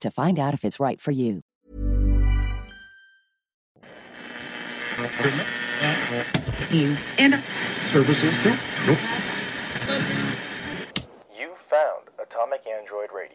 to find out if it's right for you. And Services? Nope. You found Atomic Android Radio.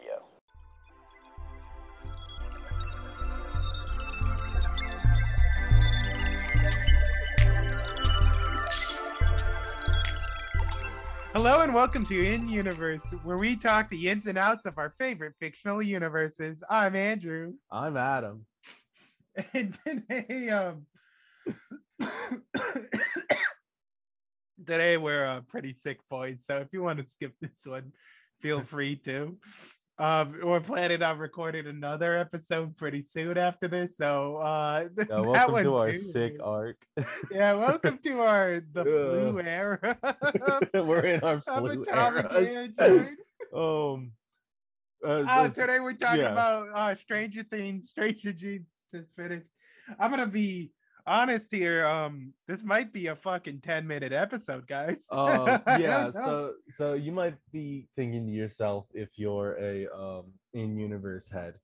Hello and welcome to In Universe, where we talk the ins and outs of our favorite fictional universes. I'm Andrew, I'm Adam. and today, um, today we're uh, pretty sick boys. So if you want to skip this one, feel free to. Um, we're planning on recording another episode pretty soon after this. So uh, Yeah, that welcome to our too. sick arc. Yeah, welcome to our the flu era. We're in our flu era. Um, uh, Oh, today we're talking yeah. about uh Stranger Things, Stranger Things to finish. I'm gonna be honest here. Um, this might be a fucking 10 minute episode, guys. uh, yeah. So, so you might be thinking to yourself, if you're a um in-universe head,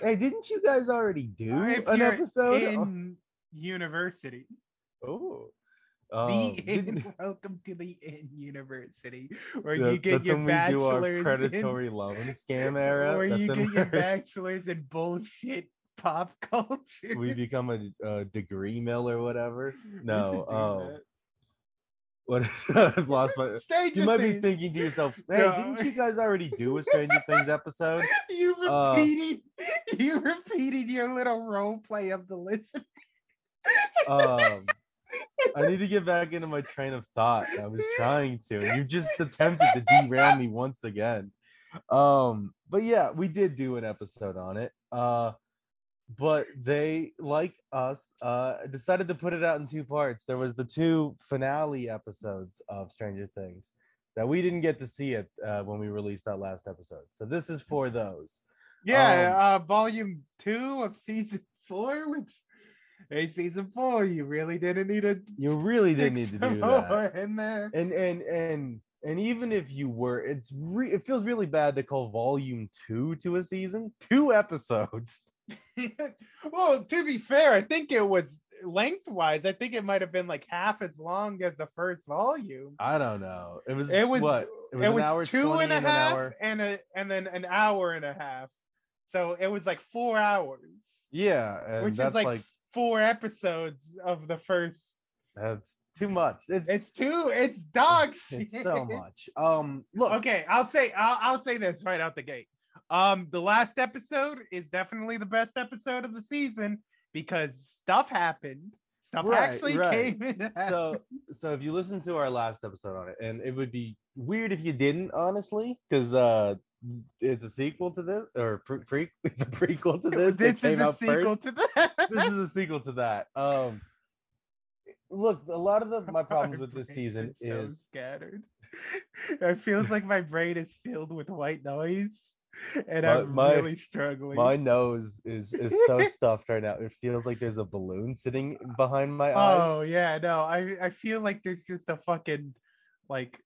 hey, didn't you guys already do Uh, an episode? in university, Oh, the um, in, welcome to the in university, where that- you get your when we do our bachelor's in, predatory loan scam era. where you That's when get your bachelor's in bullshit pop culture. we become a, a degree mill or whatever. No, um, what I've lost my. Stranger You might be thinking to yourself, "Hey, No. didn't you guys already do a Stranger Things episode?" you Uh, repeated you repeated your little role play of the listen. Um, I need to get back into my train of thought. I was trying to. You just attempted to derail me once again. Um, but yeah, we did do an episode on it. Uh, but they, like us, uh, decided to put it out in two parts. There was the two finale episodes of Stranger Things that we didn't get to see it uh, when we released that last episode. So this is for those. Yeah, Um, uh volume two of season four, which hey, season four, you really didn't need to You really didn't need to do that. in there. and and and and even if you were it's re- it feels really bad to call volume two to a season two episodes well, to be fair, I think it was lengthwise, I think it might have been like half as long as the first volume. i don't know it was It was what it an was, hour two 20 and a an half hour. and a and then an hour and a half. So it was like four hours, yeah and which that's is like, like, four episodes of the first. that's too much it's It's two. It's dog it's, shit. it's so much um look Okay, I'll say I'll, I'll say this right out the gate. Um, the last episode is definitely the best episode of the season because stuff happened. Stuff Right, actually right. came in. so so if you listen to our last episode on it and it would be weird if you didn't honestly because uh it's a sequel to this or pre, pre it's a prequel to this this is a sequel first. to that. this is a sequel to that. Um, look, a lot of the my problems with this season so is scattered. It feels like my brain is filled with white noise. And My- I'm my- really struggling. My nose is is so stuffed right now. It feels like there's a balloon sitting behind my eyes. Oh yeah, no, I I feel like there's just a fucking like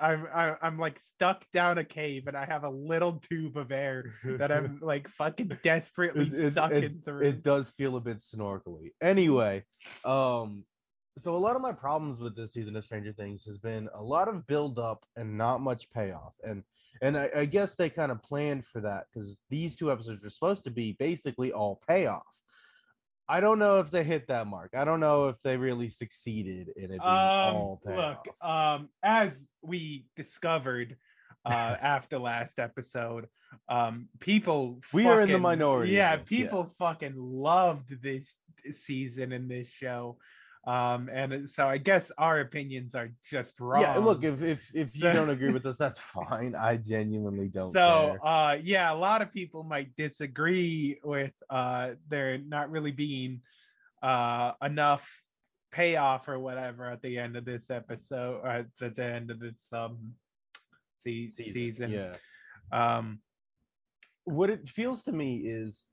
I'm I, I'm like stuck down a cave and I have a little tube of air that I'm like fucking desperately It- sucking it- through. It does feel a bit snorkely. Anyway, um, so a lot of my problems with this season of Stranger Things has been a lot of build up and not much payoff. And and I, I guess they kind of planned for that because these two episodes are supposed to be basically all payoff. I don't know if they hit that mark. I don't know if they really succeeded in it being all um payoff. look um as we discovered uh after last episode um people We are in the minority yeah this, yeah. people fucking loved this season and this show um and so i guess our opinions are just wrong Yeah, look, if if if So- you don't agree with us, that's fine. I genuinely don't so care. uh yeah a lot of people might disagree with uh there not really being uh enough payoff or whatever at the end of this episode or at the end of this um se- season, Yeah. um What it feels to me is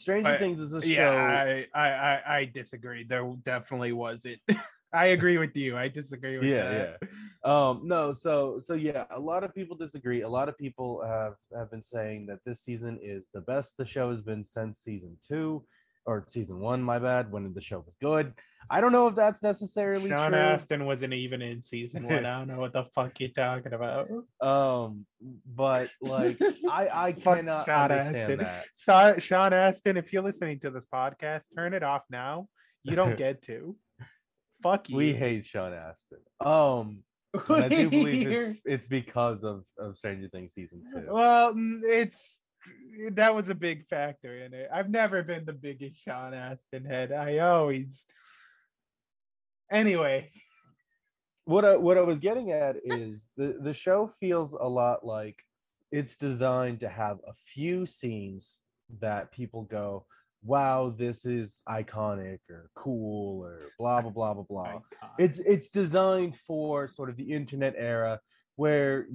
Stranger I- Things is a yeah show. I, I i i disagree there definitely wasn't i agree with you i disagree with yeah, that. yeah. Um, no, so so yeah, a lot of people disagree. A lot of people have have been saying that this season is the best the show has been since season two or season one, my bad, when the show was good. I don't know if that's necessarily Sean true. Astin wasn't even in season one. I don't know what the fuck you're talking about. Um, but like I I cannot Sean understand Astin. that. So, Sean Astin, if you're listening to this podcast, turn it off now. You don't get to. Fuck you. We hate Sean Astin. Um, I do believe it's, it's because of of Stranger Things season two. Well, mm, it's that was a big factor in it. I've never been the biggest Sean Astin head. I always. Anyway, what I what I was getting at is the the show feels a lot like it's designed to have a few scenes that people go, "Wow, this is iconic or cool or blah blah blah blah blah." It's it's designed for sort of the internet era where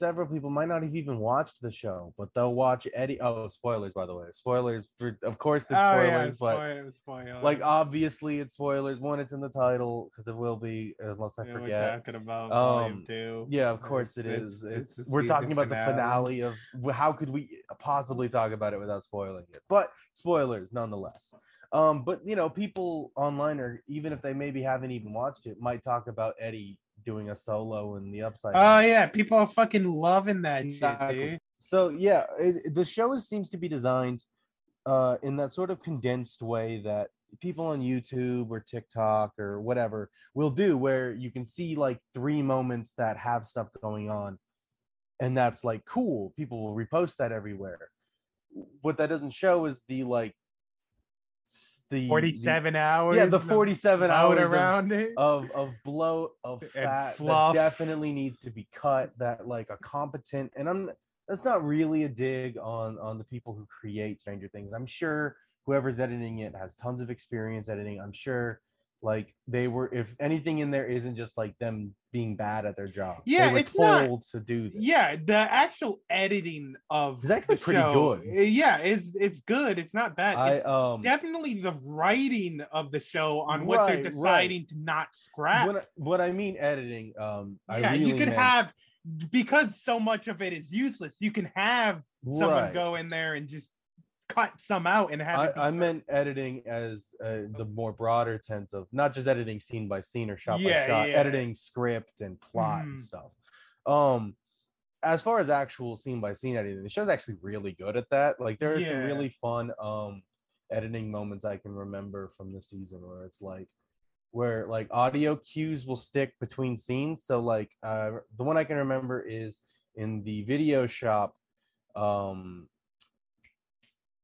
several people might not have even watched the show, but they'll watch Eddie. Oh, spoilers by the way. Spoilers for of course it's Oh, spoilers, yeah, but spoil- spoil. like obviously it's spoilers. One, it's in the title because it will be unless I Yeah, forget. We're talking about Um, volume two. Yeah, of course It's- it's- It's, it's we're talking about the finale of how could we possibly talk about it without spoiling it? But spoilers nonetheless. Um, but you know, people online or even if they maybe haven't even watched it, might talk about Eddie doing a solo in the upside. Oh Down. yeah, people are fucking loving that Exactly. shit, dude. So yeah, it, the show is, seems to be designed uh, in that sort of condensed way that people on YouTube or TikTok or whatever will do, where you can see like three moments that have stuff going on, and that's like cool. People will repost that everywhere. What that doesn't show is the like the the- 47 hours. yeah, the 47 load hours of- around it. of of bloat of fat fluff. that definitely needs to be cut that like a competent and i'm that's not really a dig on on the people who create stranger things i'm sure whoever's editing it has tons of experience editing i'm sure like they were if anything in there isn't just like them being bad at their job Yeah, it's not- to do this yeah, the actual editing of It's actually pretty show- good. Yeah, it's it's good. It's not bad. i it's um definitely the writing of the show on what they're Right, right. deciding to not scrap. what, I- what i mean editing um I yeah, you really could meant- have because so much of it is useless. You can have someone Right. go in there and just cut some out and have. I, it I meant editing as uh, the more broader sense of not just editing scene by scene or shot Yeah, by shot, yeah. editing script and plot Mhm. and stuff. Um, as far as actual scene by scene editing, the show's actually really good at that. Like there are some really fun um editing moments I can remember from the season where it's like where like audio cues will stick between scenes. So like uh the one I can remember is in the video shop um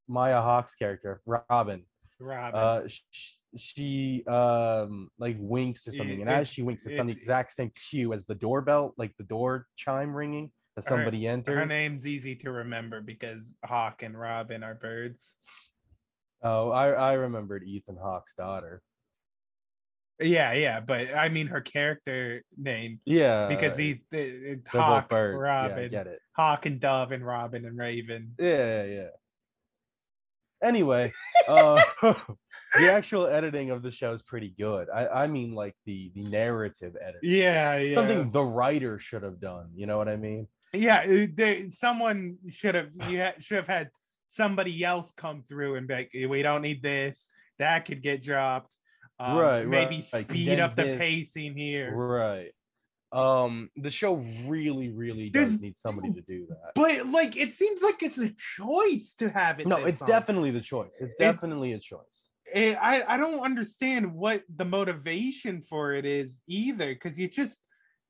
Maya Hawke's character, Robin. Robin. Uh, sh- she um like winks or something, and as she winks, it's on the exact same cue as the doorbell, like the door chime ringing as Her- somebody enters. Her name's easy to remember because Hawk and Robin are birds. Oh, I I remembered Ethan Hawke's daughter. Yeah, yeah, but I mean her character name Yeah, because he's uh, Hawk, birds. Yeah, Robin, get it. Hawk and Dove, and Robin and Raven. Yeah, yeah. Anyway, uh, the actual editing of the show is pretty good. I, I mean, like the the narrative editing. Yeah, yeah. Something the writer should have done. You know what I mean? Yeah, uh, they, someone should have you ha- should have had somebody else come through and be like, "We don't need this. That could get dropped." Um, Right, Maybe right, like, speed up the this. pacing here. Right. Um, the show really, really does There's- need somebody to do that. But like, it seems like it's a choice to have it. No, it's long. definitely the choice. It's definitely a choice. Eh, I I don't understand what the motivation for it is either, because you're just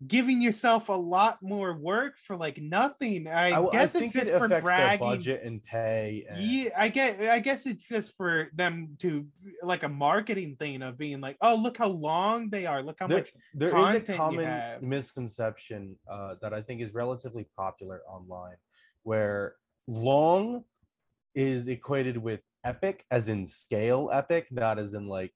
giving yourself a lot more work for like nothing. I, I, I guess think it's it just for bragging. budget and pay. And, Yeah, I get. I guess it's just for them to like a marketing thing of being like, oh, look how long they are. Look how There- much. there is content a common misconception uh, that I think is relatively popular online, where long is equated with epic, as in scale epic, not as in like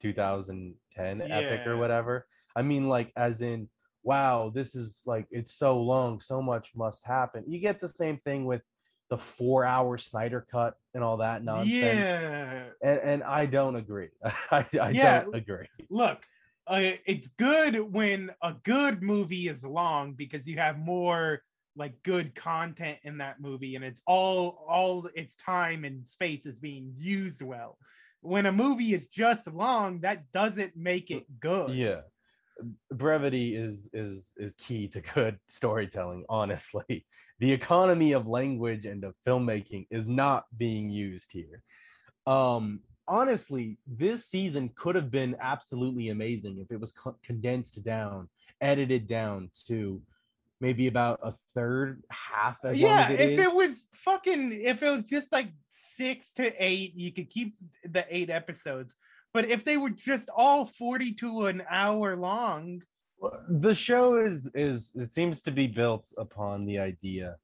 2010 epic or whatever. I mean, like as in, wow, this is like it's so long, so much must happen. You get the same thing with the four-hour Snyder cut and all that nonsense. Yeah. And, and I don't agree. I, I Yeah. don't agree. Look, uh, it's good when a good movie is long because you have more like good content in that movie and it's all all its time and space is being used well when a movie is just long that doesn't make it good yeah brevity is is is key to good storytelling honestly the economy of language and of filmmaking is not being used here um honestly this season could have been absolutely amazing if it was co- condensed down edited down to maybe about a third half as long yeah as it if is. it was fucking if it was just like six to eight you could keep the eight episodes but if they were just all 40 to an hour long the show is is it seems to be built upon the idea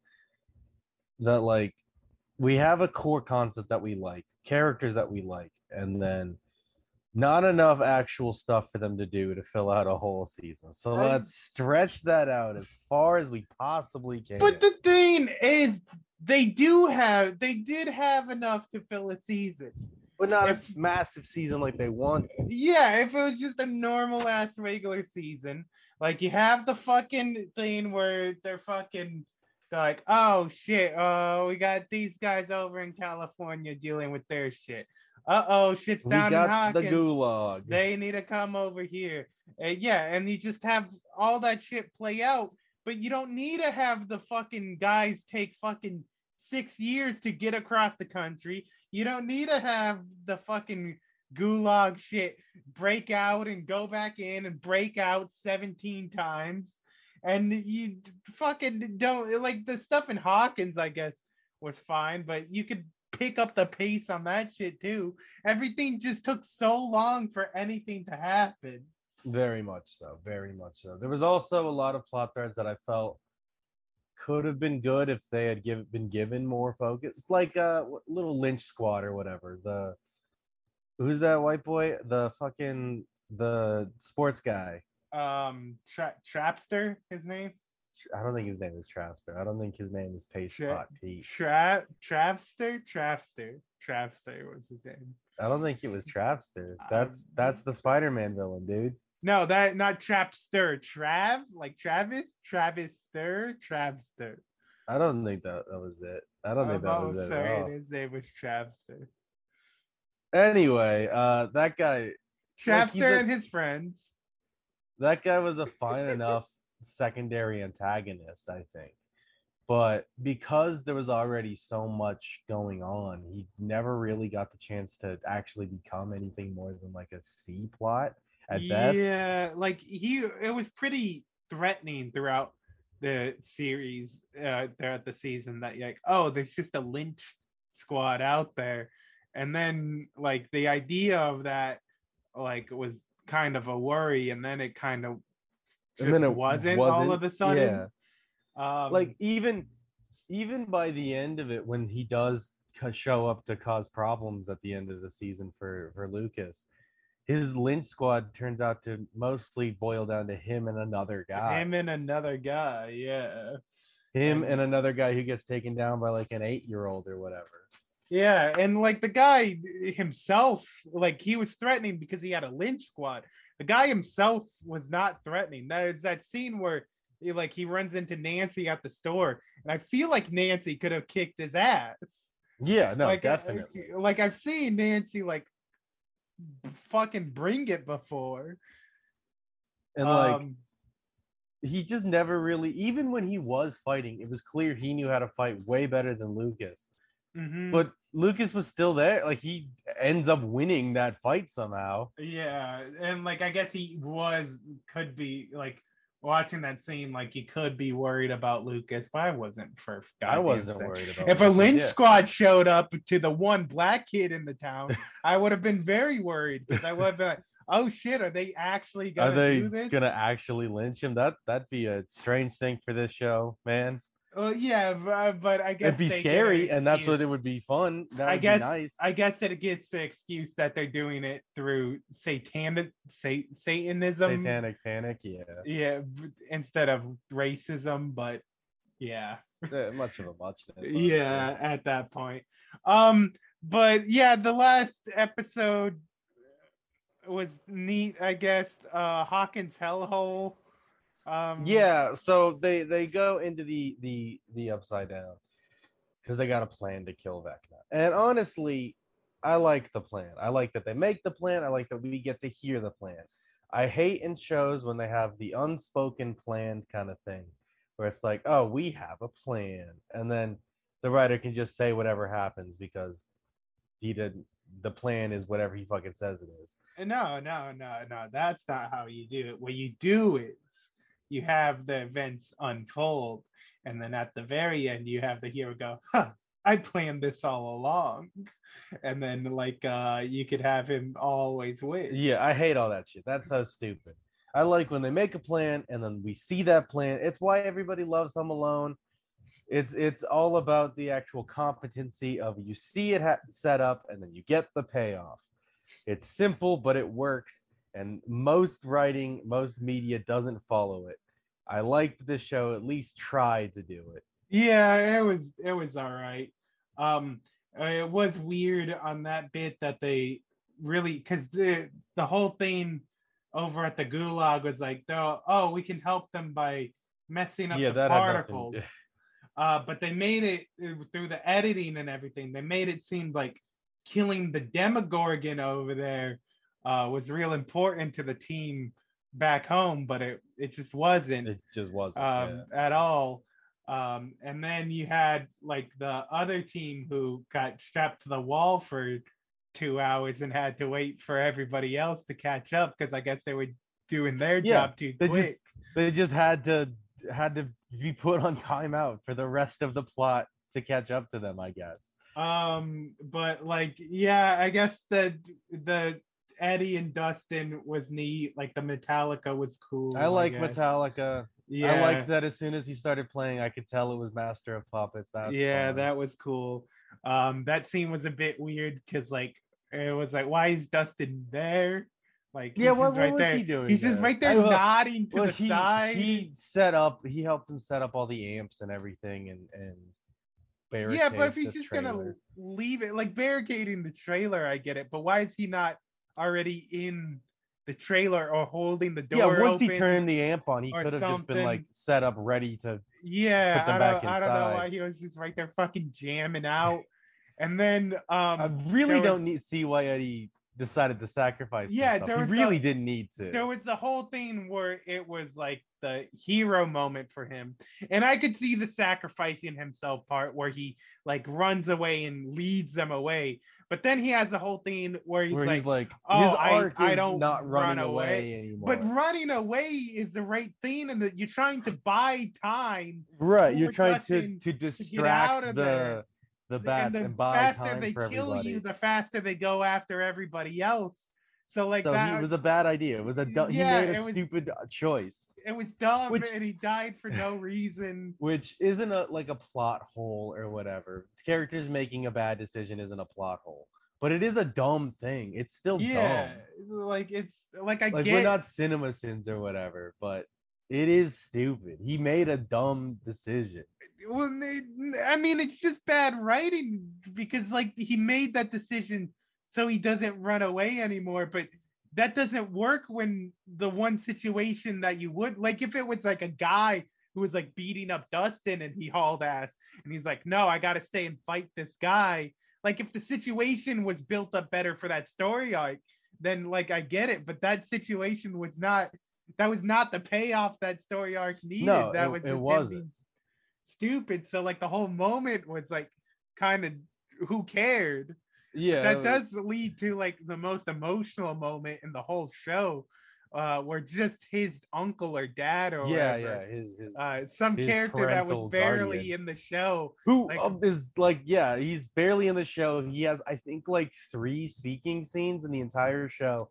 that like we have a core concept that we like characters that we like and then not enough actual stuff for them to do to fill out a whole season so I- let's stretch that out as far as we possibly can But the thing is, they do have, they did have enough to fill a season. But not if- a massive season like they want Yeah, if it was just a normal ass regular season, like you have the fucking thing where they're fucking they're like, oh shit, oh, we got these guys over in California dealing with their shit. Uh oh, shit's we down in got the gulag they need to come over here. And yeah, and you just have all that shit play out, but you don't need to have the fucking guys take fucking six years to get across the country. You don't need to have the fucking gulag shit break out and go back in and break out 17 times. And you fucking don't like the stuff in Hawkins, I guess, was fine, but you could pick up the pace on that shit too. Everything just took so long for anything to happen. Very much so. Very much so. There was also a lot of plot threads that I felt could have been good if they had give, been given more focus. Like uh, little Lynch Squad or whatever. The who's that white boy? The fucking the sports guy. Um, Tra- Trapster, his name. I don't think his name is Trapster. I don't think his name is Pace Tra- Pot Pete. Trap Trapster, Trapster, Trapster was his name. I don't think it was Trapster. That's Um, that's the Spider-Man villain, dude. No, that not Trapster, Trav, like Travis, Travis Stir, Travster. I don't think that, that was it. I don't think that was almost it. at all. his name was Travster. Anyway, uh, that guy Like, Travster a- and his friends. that guy was a fine enough secondary antagonist, I think. But because there was already so much going on, he never really got the chance to actually become anything more than like a C plot at best. Yeah, like he it was pretty threatening throughout the series, uh throughout the season that like, oh, there's just a lynch squad out there. And then like the idea of that like was kind of a worry, and then it kind of just And then it wasn't, all wasn't, of a sudden. yeah. Um, like even even by the end of it when he does show up to cause problems at the end of the season for for lucas his lynch squad turns out to mostly boil down to him and another guy. Him and another guy, yeah. him and- another guy who gets taken down by like an eight year old or whatever. Yeah, and like the guy himself, like he was threatening because he had a lynch squad. The guy himself was not threatening. That is that scene where he, like he runs into Nancy at the store, and I feel like Nancy could have kicked his ass. Yeah, no, like, uh, definitely. like I've seen Nancy like fucking bring it before. And like Um, he just never really even when he was fighting, it was clear he knew how to fight way better than Lucas. mhm. But Lucas was still there. Like he ends up winning that fight somehow. Yeah, and like I guess he was could be like watching that scene, like you could be worried about Lucas, but I wasn't for I wasn't sake. worried about If a lynch yeah. squad showed up to the one black kid in the town, I would have been very worried because I would have been like, "Oh shit, are they actually gonna Are they do this?" gonna actually lynch him? That that'd be a strange thing for this show, man. Well, yeah, but, but I guess It'd be scary, an and that's what it would be fun. That I guess be nice. I guess that it gets the excuse that they're doing it through satanic sa- Satanism. Satanic panic, yeah. yeah instead of racism but yeah Eh, much of a muchness. yeah at that point um but yeah the last episode was neat i guess uh hawkins hellhole um yeah so they they go into the the the upside down because they got a plan to kill vecna. And honestly i like the plan. I like that they make the plan. I like that we get to hear the plan. I hate in shows when they have the unspoken planned kind of thing where it's like oh we have a plan. And then the writer can just say whatever happens because he didn't the plan is whatever he fucking says it is. No no no no that's not how you do it. What you do is you have the events unfold and then at the very end you have the hero go huh i planned this all along and then like uh you could have him always win Yeah, I hate all that shit. That's so stupid. I like when they make a plan and then we see that plan. It's why everybody loves Home Alone. It's it's all about the actual competency of you see it ha- set up and then you get the payoff. It's simple, but it works. And most writing, most media doesn't follow it. I liked this show at least tried to do it. Yeah, it was it was all right. Um, uh, it was weird on that bit that they really because the the whole thing over at the gulag was like, oh, oh, we can help them by messing up Yeah, the particles. uh, but they made it uh, through the editing and everything. They made it seem like killing the Demogorgon over there uh, was real important to the team back home, but it it just wasn't It just wasn't. um, yeah. at all. Um, and then you had like the other team who got strapped to the wall for two hours and had to wait for everybody else to catch up because I guess they were doing their Yeah, job too they just- They just had to had to be put on timeout for the rest of the plot to catch up to them, I guess. Um, but like, yeah, I guess the the Eddie and Dustin was neat. Like the Metallica was cool. I like guess. Metallica. Yeah, I like that as soon as he started playing, I could tell it was Master of Puppets. That's yeah, fun. that was cool. Um, that scene was a bit weird because like it was like, why is Dustin there? Like, Yeah, he's what- what right was there. he doing He's just right there I- nodding to well, the he, side. he set up. He helped him set up all the amps and everything, and and yeah, but if he's just gonna leave it, like barricading the trailer, I get it. But why is he not already in the trailer or holding the door. yeah, once he turned the amp on, he could have just been like set up ready to. Yeah, put them I back don't, I don't know why he was just right there fucking jamming out. And then um I really don't need see why Eddie decided to sacrifice. Yeah, himself. there he really a- didn't need to. there was the whole thing where it was like the hero moment for him and i could see the sacrificing himself part where he like runs away and leads them away but then he has the whole thing where he's where like he's like, "Oh, I- I don't not run running away." away, anymore. but running away is the right thing and that you're trying to buy time right, you're trying to to distract of the there. The bats and the and, faster they kill everybody. you the faster they go after everybody else so like so that he was a bad idea. It was a du- Yeah, he made a was- stupid uh, choice, it was dumb which- and he died for no reason which isn't a like a plot hole or whatever. Characters making a bad decision isn't a plot hole, but it is a dumb thing. It's still yeah dumb. like it's like I like get we're not CinemaSins or whatever, but it is stupid. He made a dumb decision. well, I mean, it's just bad writing because like he made that decision so he doesn't run away anymore, but that doesn't work when the one situation that you would like if it was like a guy who was like beating up Dustin and he hauled ass and he's like, no, I got to stay and fight this guy. Like if the situation was built up better for that story arc, then like I get it, but that situation was not. That was not the payoff that story arc needed. No, that it- was it wasn't. stupid. So like the whole moment was like kind of who cared. Yeah, That does lead to like the most emotional moment in the whole show, uh, where just his uncle or dad or Yeah, whatever, yeah. His, his, uh, some his character that was barely guardian. in the show. who like- um, is like, yeah, he's barely in the show. He has, I think, like three speaking scenes in the entire show.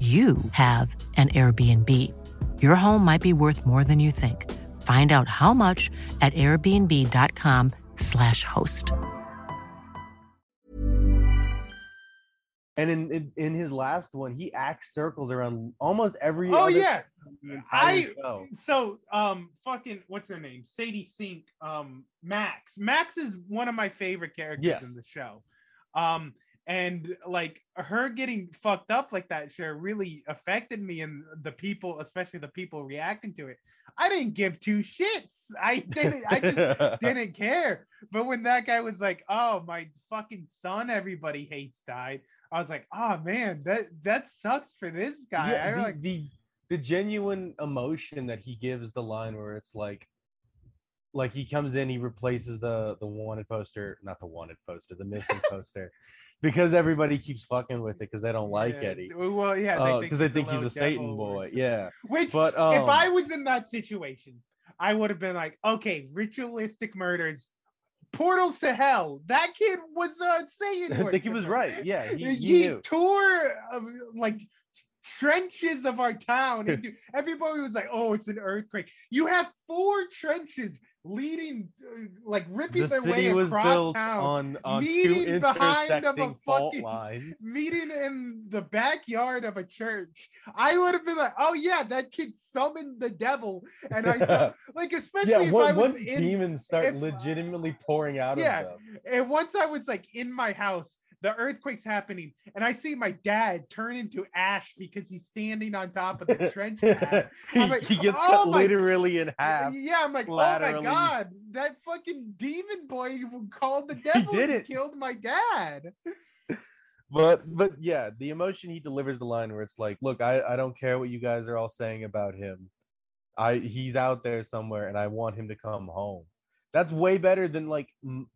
you have an Airbnb. Your home might be worth more than you think. Find out how much at airbnb.com/slash host. And in, in in his last one, he acts circles around almost every. Oh other yeah, in the entire I show. so um fucking what's her name? Sadie Sink, um Max. Max is one of my favorite characters Yes. in the show. Um and like her getting fucked up like that sure really affected me and the people, especially the people reacting to it. I didn't give two shits. I didn't I just didn't care. But when that guy was like, "Oh, my fucking son everybody hates died." I was like, "Oh man, that that sucks for this guy." Yeah, I the, like the the genuine emotion that he gives the line where it's like like he comes in he replaces the the wanted poster not the wanted poster the missing poster because everybody keeps fucking with it because they don't like Yeah, Eddie Well, yeah, because they think he's a Satan boy yeah Which, but if um, I was in that situation, I would have been like, okay, ritualistic murders, portals to hell. That kid was uh, Satan. I think he was right yeah he, He, he tore um, like trenches of our town. into- everybody was like, "Oh, it's an earthquake." You have four trenches leading, uh, like ripping the their way was across built town. on on meeting behind of a fucking- lines. meeting in the backyard of a church, I would have been like, "Oh yeah, that kid summoned the devil," and I saw, like, especially yeah if I was once in, demons start if- legitimately pouring out yeah, of them. and once I was like in my house, the earthquake's happening, and I see my dad turn into ash because he's standing on top of the trench pad. he, like, he gets "Oh cut my literally in half Yeah, I'm like, oh my god, that fucking demon boy called the devil did and it. killed my dad. but but yeah, the emotion he delivers the line where it's like, look, I, I don't care what you guys are all saying about him. I he's out there somewhere and I want him to come home. That's way better than like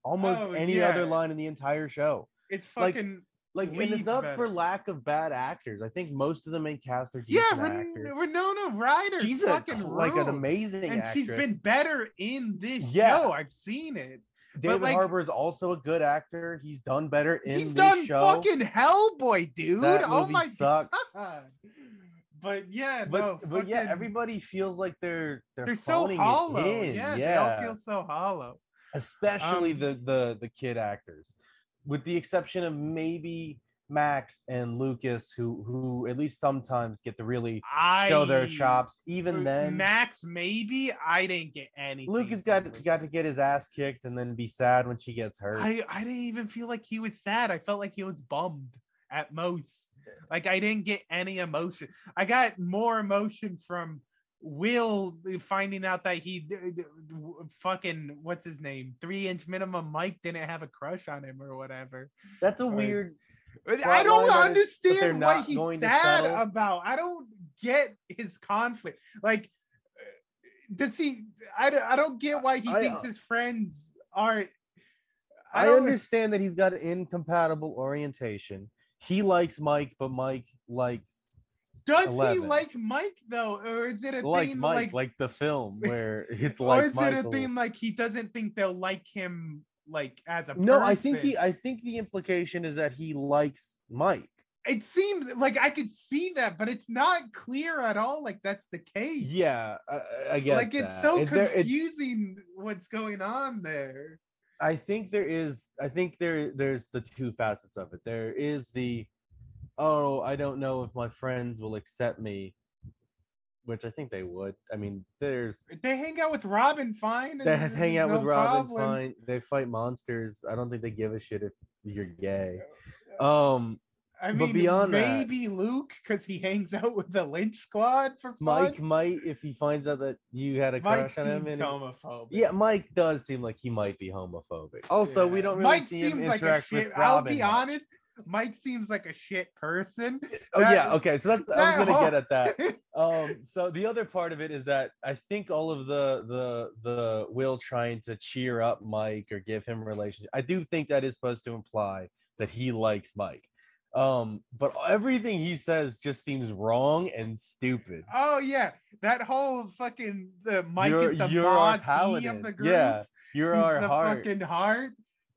almost Oh, any yeah. other line in the entire show. It's fucking Like and it's not for lack of bad actors. I think most of the main cast are yeah. Ren- actors. Renona Ryder She's a, fucking like an amazing and actress. she's been better in this Yeah. show. I've seen it. David like- Harbour is also a good actor. He's done better in He's done show. fucking Hellboy, dude. That oh my sucks. god. But yeah, But no, but yeah, everybody feels like they're they're, they're so hollow. Yeah, yeah, they all feel so hollow. especially Um, the the the kid actors, with the exception of maybe Max and Lucas, who who at least sometimes get to really show their chops. Even then, Max, maybe I didn't get anything. Lucas got Luke. got to get his ass kicked and then be sad when she gets hurt. I I didn't even feel like he was sad. I felt like he was bummed at most. Like I didn't get any emotion. I got more emotion from Will uh, finding out that he d- d- w- fucking what's his name three inch minimum Mike didn't have a crush on him or whatever. That's a Right. weird. Uh, I don't line that is- but they're understand what he's sad about. I don't get his conflict. Like, uh, does he? I, don't- I don't get why he I- thinks uh, his friends are. I, don't- understand that he's got an incompatible orientation. He likes Mike, but Mike likes Does 11. he like Mike though, or is it a like thing Mike, like, like, the film where it's like? or is Michael. it a thing like he doesn't think they'll like him like as a person? no, I think he. I think the implication is that he likes Mike. It seems like I could see that, but it's not clear at all. Like that's the case. Yeah, I, I get like it's that. so It- there- it- confusing what's going on there. I think there is. I think there. There's the two facets of it. There is the, oh, I don't know if my friends will accept me, which I think they would. I mean, there's They hang out with Robin fine. they hang out no with Robin problem. fine. They fight monsters. I don't think they give a shit if you're gay. Um, I But mean, beyond that- maybe Luke because he hangs out with the Lynch Squad for fun. Mike might if he finds out that you had a Mike crush on him. And homophobic. yeah, Mike does seem like he might be homophobic. Also, we don't really Mike see him seems like interact with shit. I'll Robin. be honest. Mike seems like a shit person. Oh That- yeah, okay. So that's I that was gonna get at that. Um, so the other part of it is that I think all of the the the Will trying to cheer up Mike or give him a relationship. I do think that is supposed to imply that he likes Mike. Um, but everything he says just seems wrong and stupid. oh yeah, that whole fucking the Mike you're is the you're our paladin. of the group. Yeah, you're He's our the heart. fucking heart.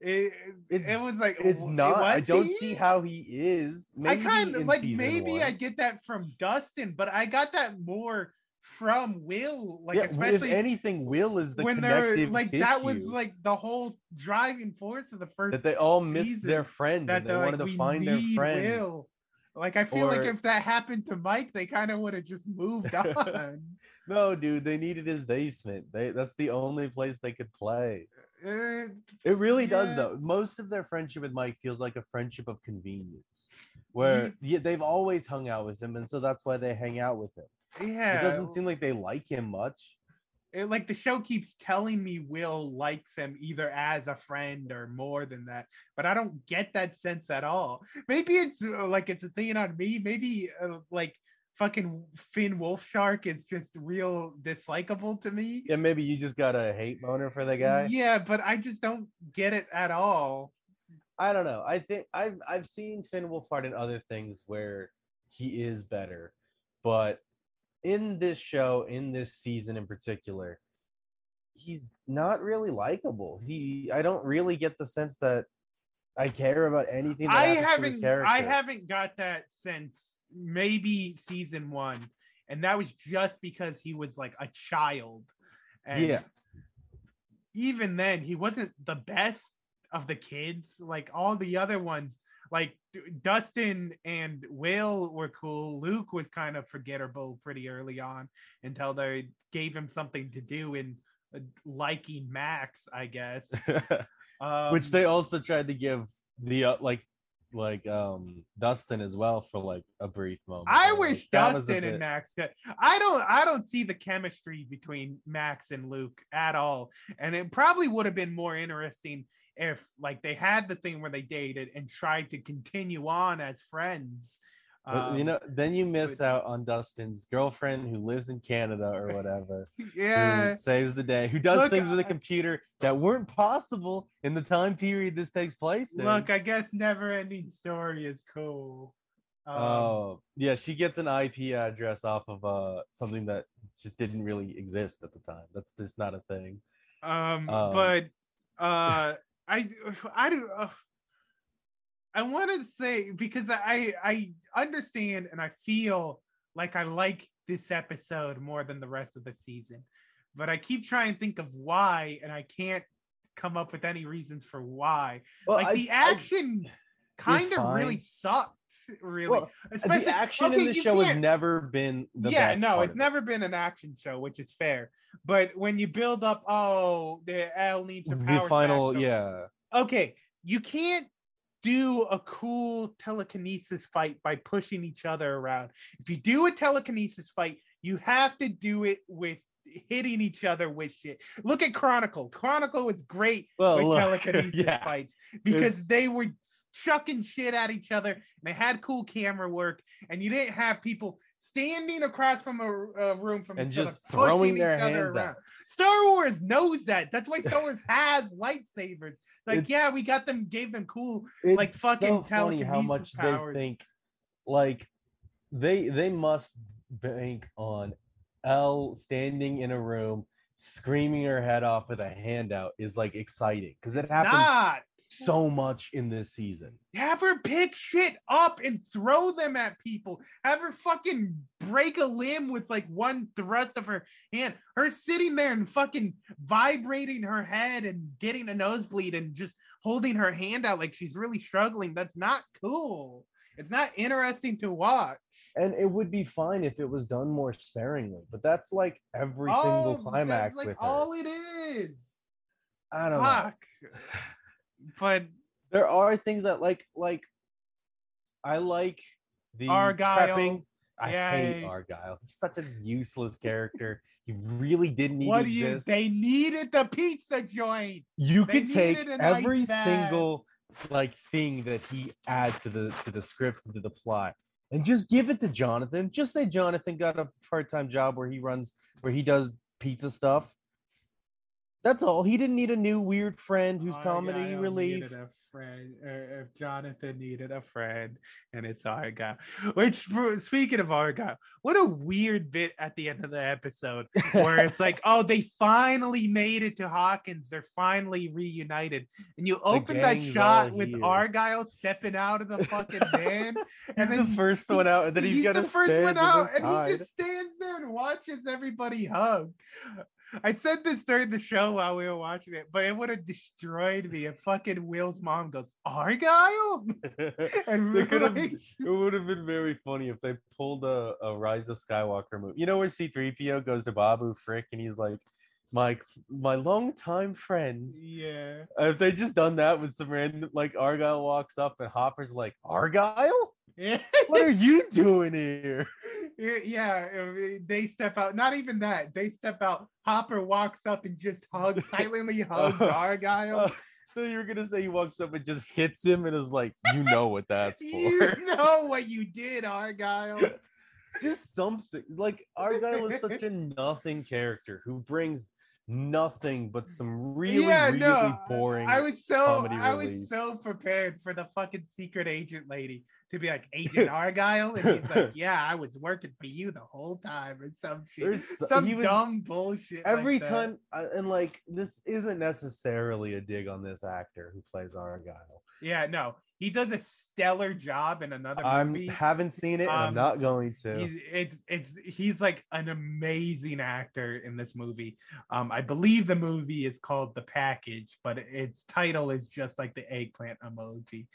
It, It's- it was like It's not. I don't he? see how he is. I kind of like maybe I get that from Dustin, but I got that more from Will. Like yeah, especially if anything, Will is the when they're connective like that was like the whole driving force of the first that they all missed their friend that and they wanted like, to "We find their friend. Will. Like I feel like if that happened to Mike, they kind of would have just moved on. No, dude, they needed his basement. They that's the only place they could play. Uh, It really does though. Most of their friendship with Mike feels like a friendship of convenience. Where yeah, they've always hung out with him, and so that's why they hang out with him. yeah, It doesn't seem like they like him much. it- like the show keeps telling me Will likes him either as a friend or more than that, but I don't get that sense at all. Maybe it's uh, like it's a thing on me. Maybe uh, like fucking Finn Wolfhard is just real dislikable to me. Yeah, maybe you just got a hate boner for the guy. Yeah, but I just don't get it at all. I don't know. I think I've I've seen Finn Wolfhard in other things where he is better, but in this show, in this season in particular, he's not really likable. He I don't really get the sense that I care about anything. That I happens to his haven't I haven't got that since maybe season one, and that was just because he was like a child. And Yeah. even then, he wasn't the best of the kids. Like all the other ones, like Dustin and Will were cool. Luke was kind of forgettable pretty early on until they gave him something to do in uh, liking Max, I guess. Um, Which they also tried to give the uh, like like um Dustin as well for like a brief moment. I Like, wish Dustin and Max could. I don't. I don't see the chemistry between Max and Luke at all, and it probably would have been more interesting if like they had the thing where they dated and tried to continue on as friends. But, you um, know, then you miss out on Dustin's girlfriend who lives in Canada or whatever. Yeah. saves the day. Who does Look, things with a computer that weren't possible in the time period this takes place in. Look, I guess never ending story is cool. Um, Oh, yeah, she gets an IP address off of uh something that just didn't really exist at the time. That's just not a thing. um, um, but uh, I I do. Uh, I want to say because I I understand and I feel like I like this episode more than the rest of the season, but I keep trying to think of why, and I can't come up with any reasons for why. Well, like I- the action kind of really fine. sucked. Really, Well, Especially- the action okay, in the show has never been the yeah, no, it's of it. never been an action show, which is fair. But when you build up, oh, the L needs her the final, back, so- yeah. Okay, you can't do a cool telekinesis fight by pushing each other around. If you do a telekinesis fight, you have to do it with hitting each other with shit. Look at Chronicle. Chronicle was great Well, with look, telekinesis yeah. fights because they were chucking shit at each other and they had cool camera work and you didn't have people standing across from a, a room from And each just other, throwing their each other hands out. around. Star Wars knows that. That's why Star Wars has lightsabers. Like, It's- yeah, we got them, gave them cool, like fucking so funny how much powers. they think like they they must bank on Elle standing in a room screaming her head off with a handout is like exciting because it happens Not so much in this season. have her pick shit up and throw them at people. Have her fucking break a limb with like one thrust of her hand. Her sitting there and fucking vibrating her head and getting a nosebleed and just holding her hand out like she's really struggling. That's not cool. It's not interesting to watch. And it would be fine if it was done more sparingly, but that's like every Oh, single that's, climax like with her. all it is. I don't know. But there are things that like like I like the Argyle. prepping. I Yeah, hate. Argyle. He's such a useless character. He really didn't need what do you? They needed the pizza joint. you they could take every single like thing that he adds to the to the script to the plot and just give it to Jonathan. Just say Jonathan got a part-time job where he runs where he does pizza stuff. That's all. He didn't need a new weird friend who's oh, comedy Argyle relief. Needed a friend, or if Jonathan needed a friend, and it's Argyle. Which, speaking of Argyle, what a weird bit at the end of the episode where it's like, oh, they finally made it to Hawkins. They're finally reunited, and you open that shot with here. Argyle stepping out of the fucking van, He's the first one out, and then he's, got the first one out, and he just stands there and watches everybody hug. I said this during the show while we were watching it, but it would have destroyed me if fucking Will's mom goes Argyle, and could have. It would have been very funny if they pulled a, a Rise of Skywalker movie. You know where C three PO goes to Babu Frik and he's like, "My my longtime friend." yeah, If they just done that with some random like Argyle walks up and Hopper's like, "Argyle, what are you doing here?" yeah, uh, They step out. Not even that. They step out. Hopper walks up and just hugs, silently hugs Argyle. Uh, so you were gonna say he walks up and just hits him and is like, "You know what that's for." you know what you did, Argyle. just something like Argyle is such a nothing character who brings nothing but some really yeah, really no, boring I was so I was so prepared for the fucking secret agent lady to be like Agent Argyle, and he's like, "Yeah, I was working for you the whole time," or some shit, There's so- some he was- dumb bullshit. every that. time I- and like this isn't necessarily a dig on this actor who plays Argyle. yeah, no, he does a stellar job in another movie. I haven't seen it and I'm Um, not going to. He's it's it's he's like an amazing actor in this movie. Um, I believe the movie is called The Package, but its title is just like the eggplant emoji.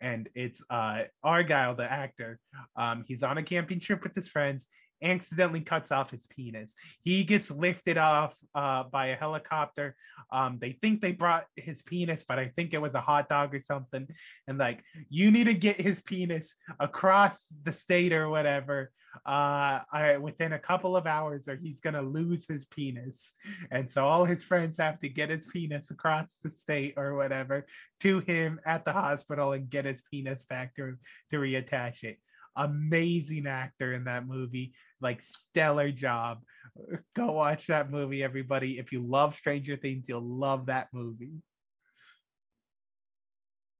And it's uh Argyle, the actor. Um, he's on a camping trip with his friends. Accidentally cuts off his penis. He gets lifted off uh, by a helicopter. Um, they think they brought his penis, but I think it was a hot dog or something. And like, you need to get his penis across the state or whatever uh, I, within a couple of hours, or he's gonna lose his penis. And so all his friends have to get his penis across the state or whatever to him at the hospital and get his penis back to to reattach it amazing actor in that movie like stellar job go watch that movie everybody if you love stranger things you'll love that movie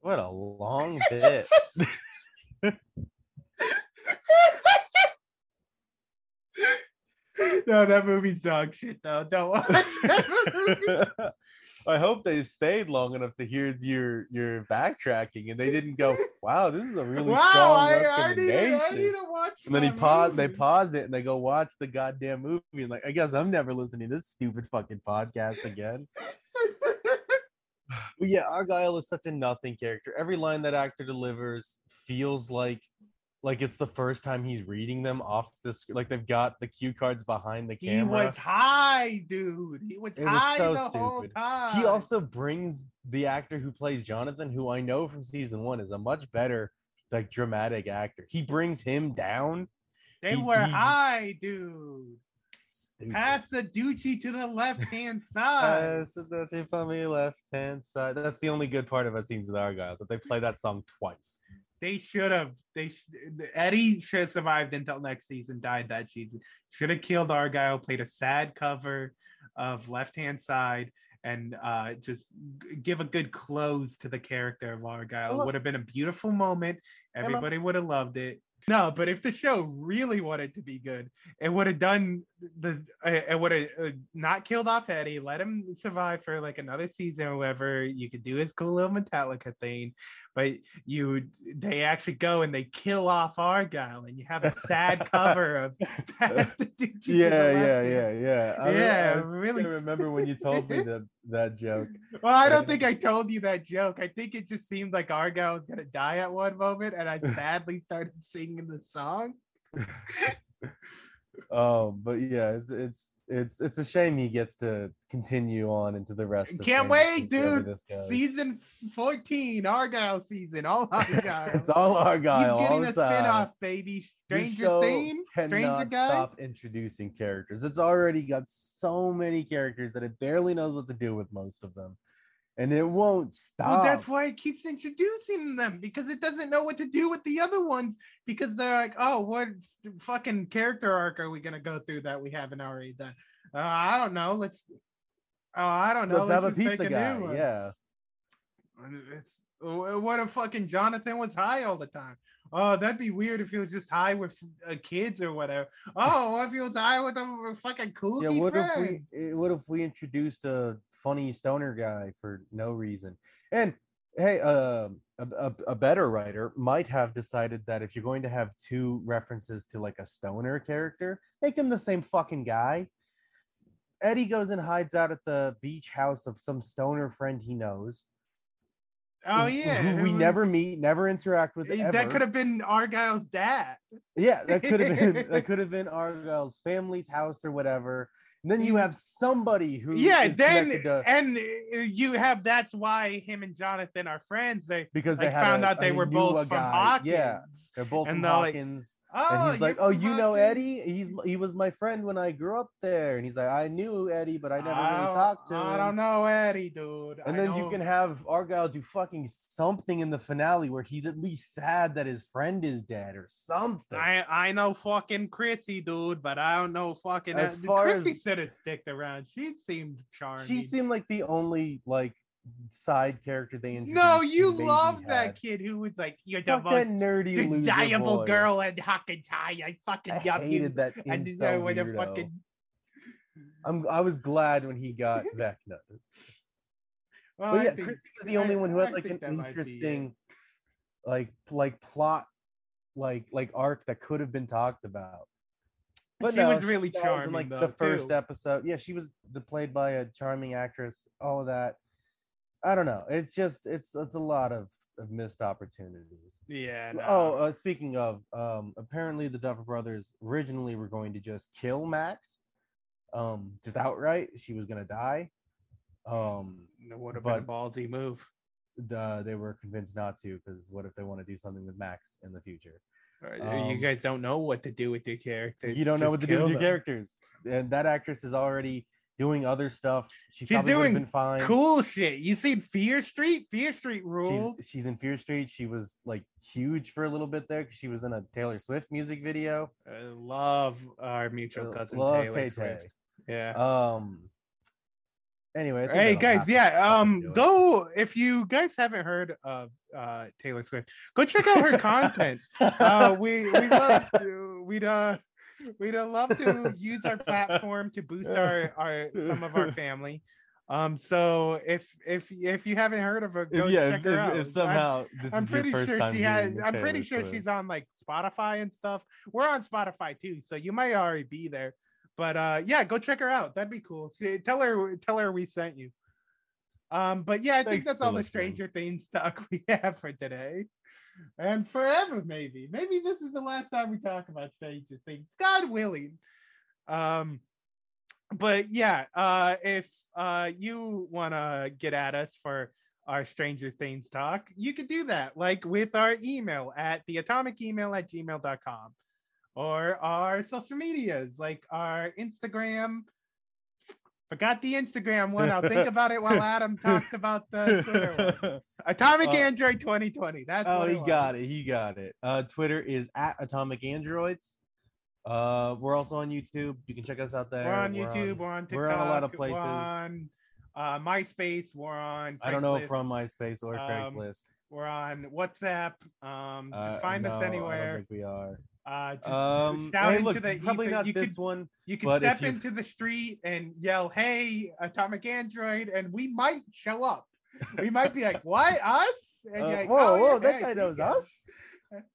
What a long bit. no that movie's dog shit though don't watch that movie. I hope they stayed long enough to hear your your backtracking and they didn't go, wow, this is a really wow strong I, I, need, recommendation. I need to watch and then he paused. they movie. pause it and they go watch the goddamn movie and like I guess I'm never listening to this stupid fucking podcast again. But yeah, Argyle is such a nothing character. Every line that actor delivers feels like like it's the first time he's reading them off the sc- like they've got the cue cards behind the camera. he was high dude he was It was high so the whole time He also brings the actor who plays Jonathan, who I know from season one is a much better like dramatic actor. He brings him down. they he- were he- high dude Stupid. pass the Dutchie to the left hand side Pass the dirty from me left hand side. That's the only good part of about scenes with Argyle that they play that song twice. They should have. They sh- Eddie should have survived until next season. Died that season. Should have killed Argyle. Played a sad cover of Left Hand Side, and uh, just give a good close to the character of Argyle. Would have been a beautiful moment. Everybody would have loved it. No, but if the show really wanted to be good, it would have done the. uh, It would have uh, not killed off Eddie. Let him survive for like another season or whatever. You could do his cool little Metallica thing, but you they actually go and they kill off Argyle, and you have a sad cover of Pass the Dutchie to the Yeah, yeah, yeah, yeah. I, Yeah, I really remember when you told me that that joke. Well, I don't think I told you that joke. I think it just seemed like Argyle was gonna die at one moment, and I sadly started singing the song. Um, but yeah, it's it's it's it's a shame he gets to continue on into the rest. Of Can't wait, dude. Season 14, Argyle season, all Argyle. it's all Argyle. He's getting a time. spin-off, baby. Stranger Thing, Stranger Guy. Stop introducing characters. It's already got so many characters that it barely knows what to do with most of them, and it won't stop. Well, that's why it keeps introducing them because it doesn't know what to do with the other ones because they're like, oh, what fucking character arc are we gonna go through that we haven't already done? Uh, I don't know. Let's. Oh, I don't know. Let's have a pizza guy. Yeah. It's, uh, what if fucking Jonathan was high all the time? Oh, that'd be weird if he was just high with uh, kids or whatever. Oh, what if he was high with a fucking cool Yeah. What if we? What if we introduced a funny stoner guy for no reason? And hey, um, a, a, a better writer might have decided that if you're going to have two references to like a stoner character, make them the same fucking guy. Eddie goes and hides out at the beach house of some stoner friend he knows. Oh yeah, we never meet, never interact with. Eh, ever. That could have been Argyle's dad. Yeah, that could have been that could have been Argyle's family's house or whatever. And then you have somebody who Yeah, then to- and uh, you have that's why him and Jonathan are friends. They because they like, found a- out they were both from. Hawkins. Yeah, they're both and from they're like, Hawkins. Oh, and he's like, "Oh, you know Eddie? He's he was my friend when I grew up there." And he's like, "I knew Eddie, but I never I really talked to him." I don't know Eddie, dude. And I then you can have Argyle do fucking something in the finale where he's at least sad that his friend is dead or something. I I know fucking Chrissy, dude, but I don't know fucking. As uh, far Chrissy as- should have sticked around. She seemed charming. she seemed like the only like side character they introduced. no, you love that kid who was like, "You're the Fuck most nerdy desirable girl in High." I fucking I love you. hated that incel then with a fucking I'm I was glad when he got Vecna. Well, but I yeah, think- Chrissy was the I- only one who had I like an that might be it. interesting, like like plot, like like arc that could have been talked about. She was really charming, like though, the first too. episode, yeah, she was the, played by a charming actress. All of that. I don't know. It's just it's it's a lot of of missed opportunities. Yeah. no. Oh, uh, speaking of, um, apparently the Duffer Brothers originally were going to just kill Max, um, just outright. She was gonna die. Um, That would have been a ballsy move. the, they were convinced not to because what if they want to do something with Max in the future? Uh, you Um, guys don't know what to do with your characters. you don't know just what to do with kill your characters, and that actress is already doing other stuff. She She's doing been fine. cool shit. You seen Fear Street? Fear Street ruled. She's, she's in Fear Street. She was like huge for a little bit there because she was in a Taylor Swift music video. I love our mutual cousin Taylor Tay-Tay. Swift. Yeah. Um. Anyway, hey guys, happen. yeah. Um, go if you guys haven't heard of uh Taylor Swift, go check out her content. Uh, we we love to, we'd uh we'd uh, love to use our platform to boost our our some of our family. Um, so if if if you haven't heard of her, go yeah, check if, her out. if I'm- somehow this I'm is pretty sure she has. I'm pretty sure Swift. she's on like Spotify and stuff. We're on Spotify too, so you might already be there. But uh, yeah, go check her out. That'd be cool. Tell her, tell her we sent you. Um, but yeah, I think that's all the. Stranger Things talk we have for today, and forever maybe. Maybe this is the last time we talk about Stranger Things. God willing. Um, but yeah, uh, if uh you want to get at us for our Stranger Things talk, you could do that like with our email at the atomic email at gmail.com or our social medias like our Instagram. Forgot the Instagram one. I'll think about it while Adam talks about the Twitter one. Atomic Uh, Android 2020. That's oh, he it got it. He got it. Uh, Twitter is at Atomic Androids. Uh, we're also on YouTube. You can check us out there. We're on YouTube. We're on TikTok. We're on a lot of We're places. on uh, MySpace. We're on. I don't know if we're on MySpace or um, Craigslist. We're on WhatsApp. Um, just Uh, find no, us anywhere. we are. Uh, just Um, shout hey, into look, the probably ether. not you this could, one. You can step you- into the street and yell, "Hey, Atomic Android," and we might show up. We might be like, "What us?" And Uh, you're like, whoa, "Oh, whoa, yeah, that hey, guy knows guys." us.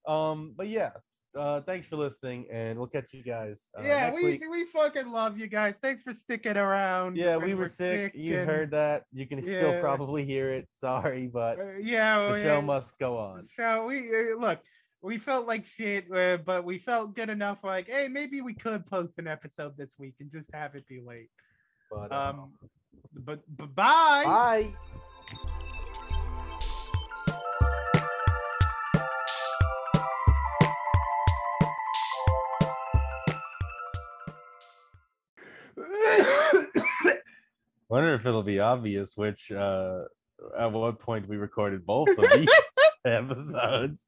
Um, but yeah, uh, thanks for listening, and we'll catch you guys. Uh, yeah, we week. we fucking love you guys. Thanks for sticking around. Yeah, we were sick. You and- heard that. You can still probably hear it. Sorry, but Uh, yeah, the well, show yeah. must go on. So we uh, look, we felt like shit, uh, but we felt good enough. Like, hey, maybe we could post an episode this week and just have it be late. But uh, Um, but, but bye. bye. Wonder if it'll be obvious which uh at what point we recorded both of these episodes.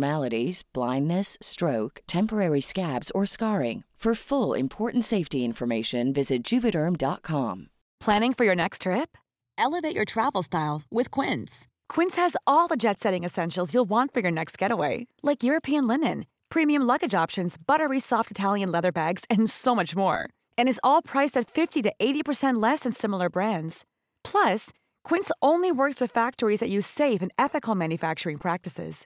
abnormalities, blindness, stroke, temporary scabs, or scarring. For full important safety information, visit juvederm.com. Planning for your next trip? Elevate your travel style with Quince. Quince has all the jet setting essentials you'll want for your next getaway, like European linen, premium luggage options, buttery soft Italian leather bags, and so much more. And is all priced at 50 to 80% less than similar brands. Plus, Quince only works with factories that use safe and ethical manufacturing practices.